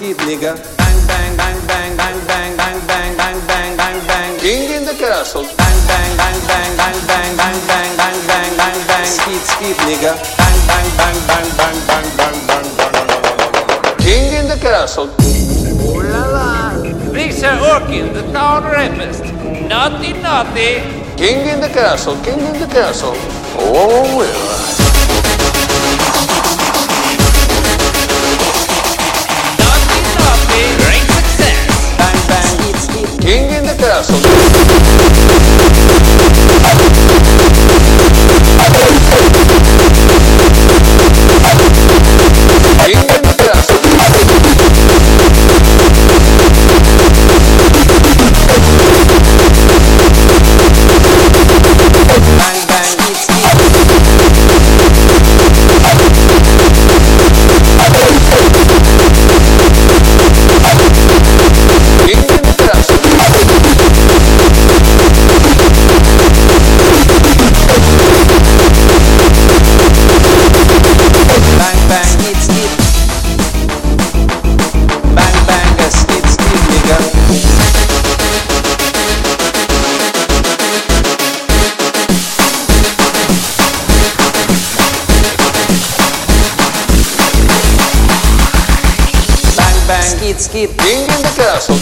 skid, nigga. Bang, bang, bang, bang, bang, bang, bang, bang, bang, bang, bang, bang. King in the castle. Bang, bang, bang, bang, bang, bang, bang, bang, bang, bang, bang, bang. Skid, skid, nigga. Bang, bang, bang, bang, bang, bang, bang, bang, bang. King in the castle. Ooh la la! Richard Orkin, the town rapist. Naughty, naughty. King in the castle. King in the castle. Oh, well. Skid skid. King in the castle.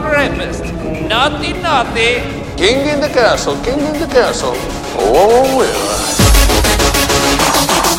Orkin, the. Naughty, naughty. King in the castle. King in the castle. Oh, well. Naughty,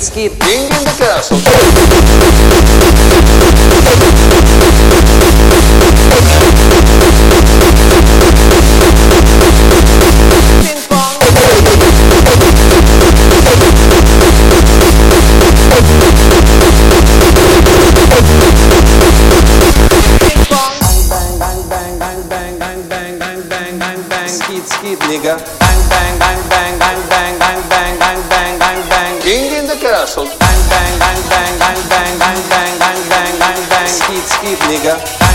skit, skit. In the castle. hustle. Bang, bang, bang, bang, bang, bang, bang, bang, bang, bang, bang. Skip, skip, nigga. Bang.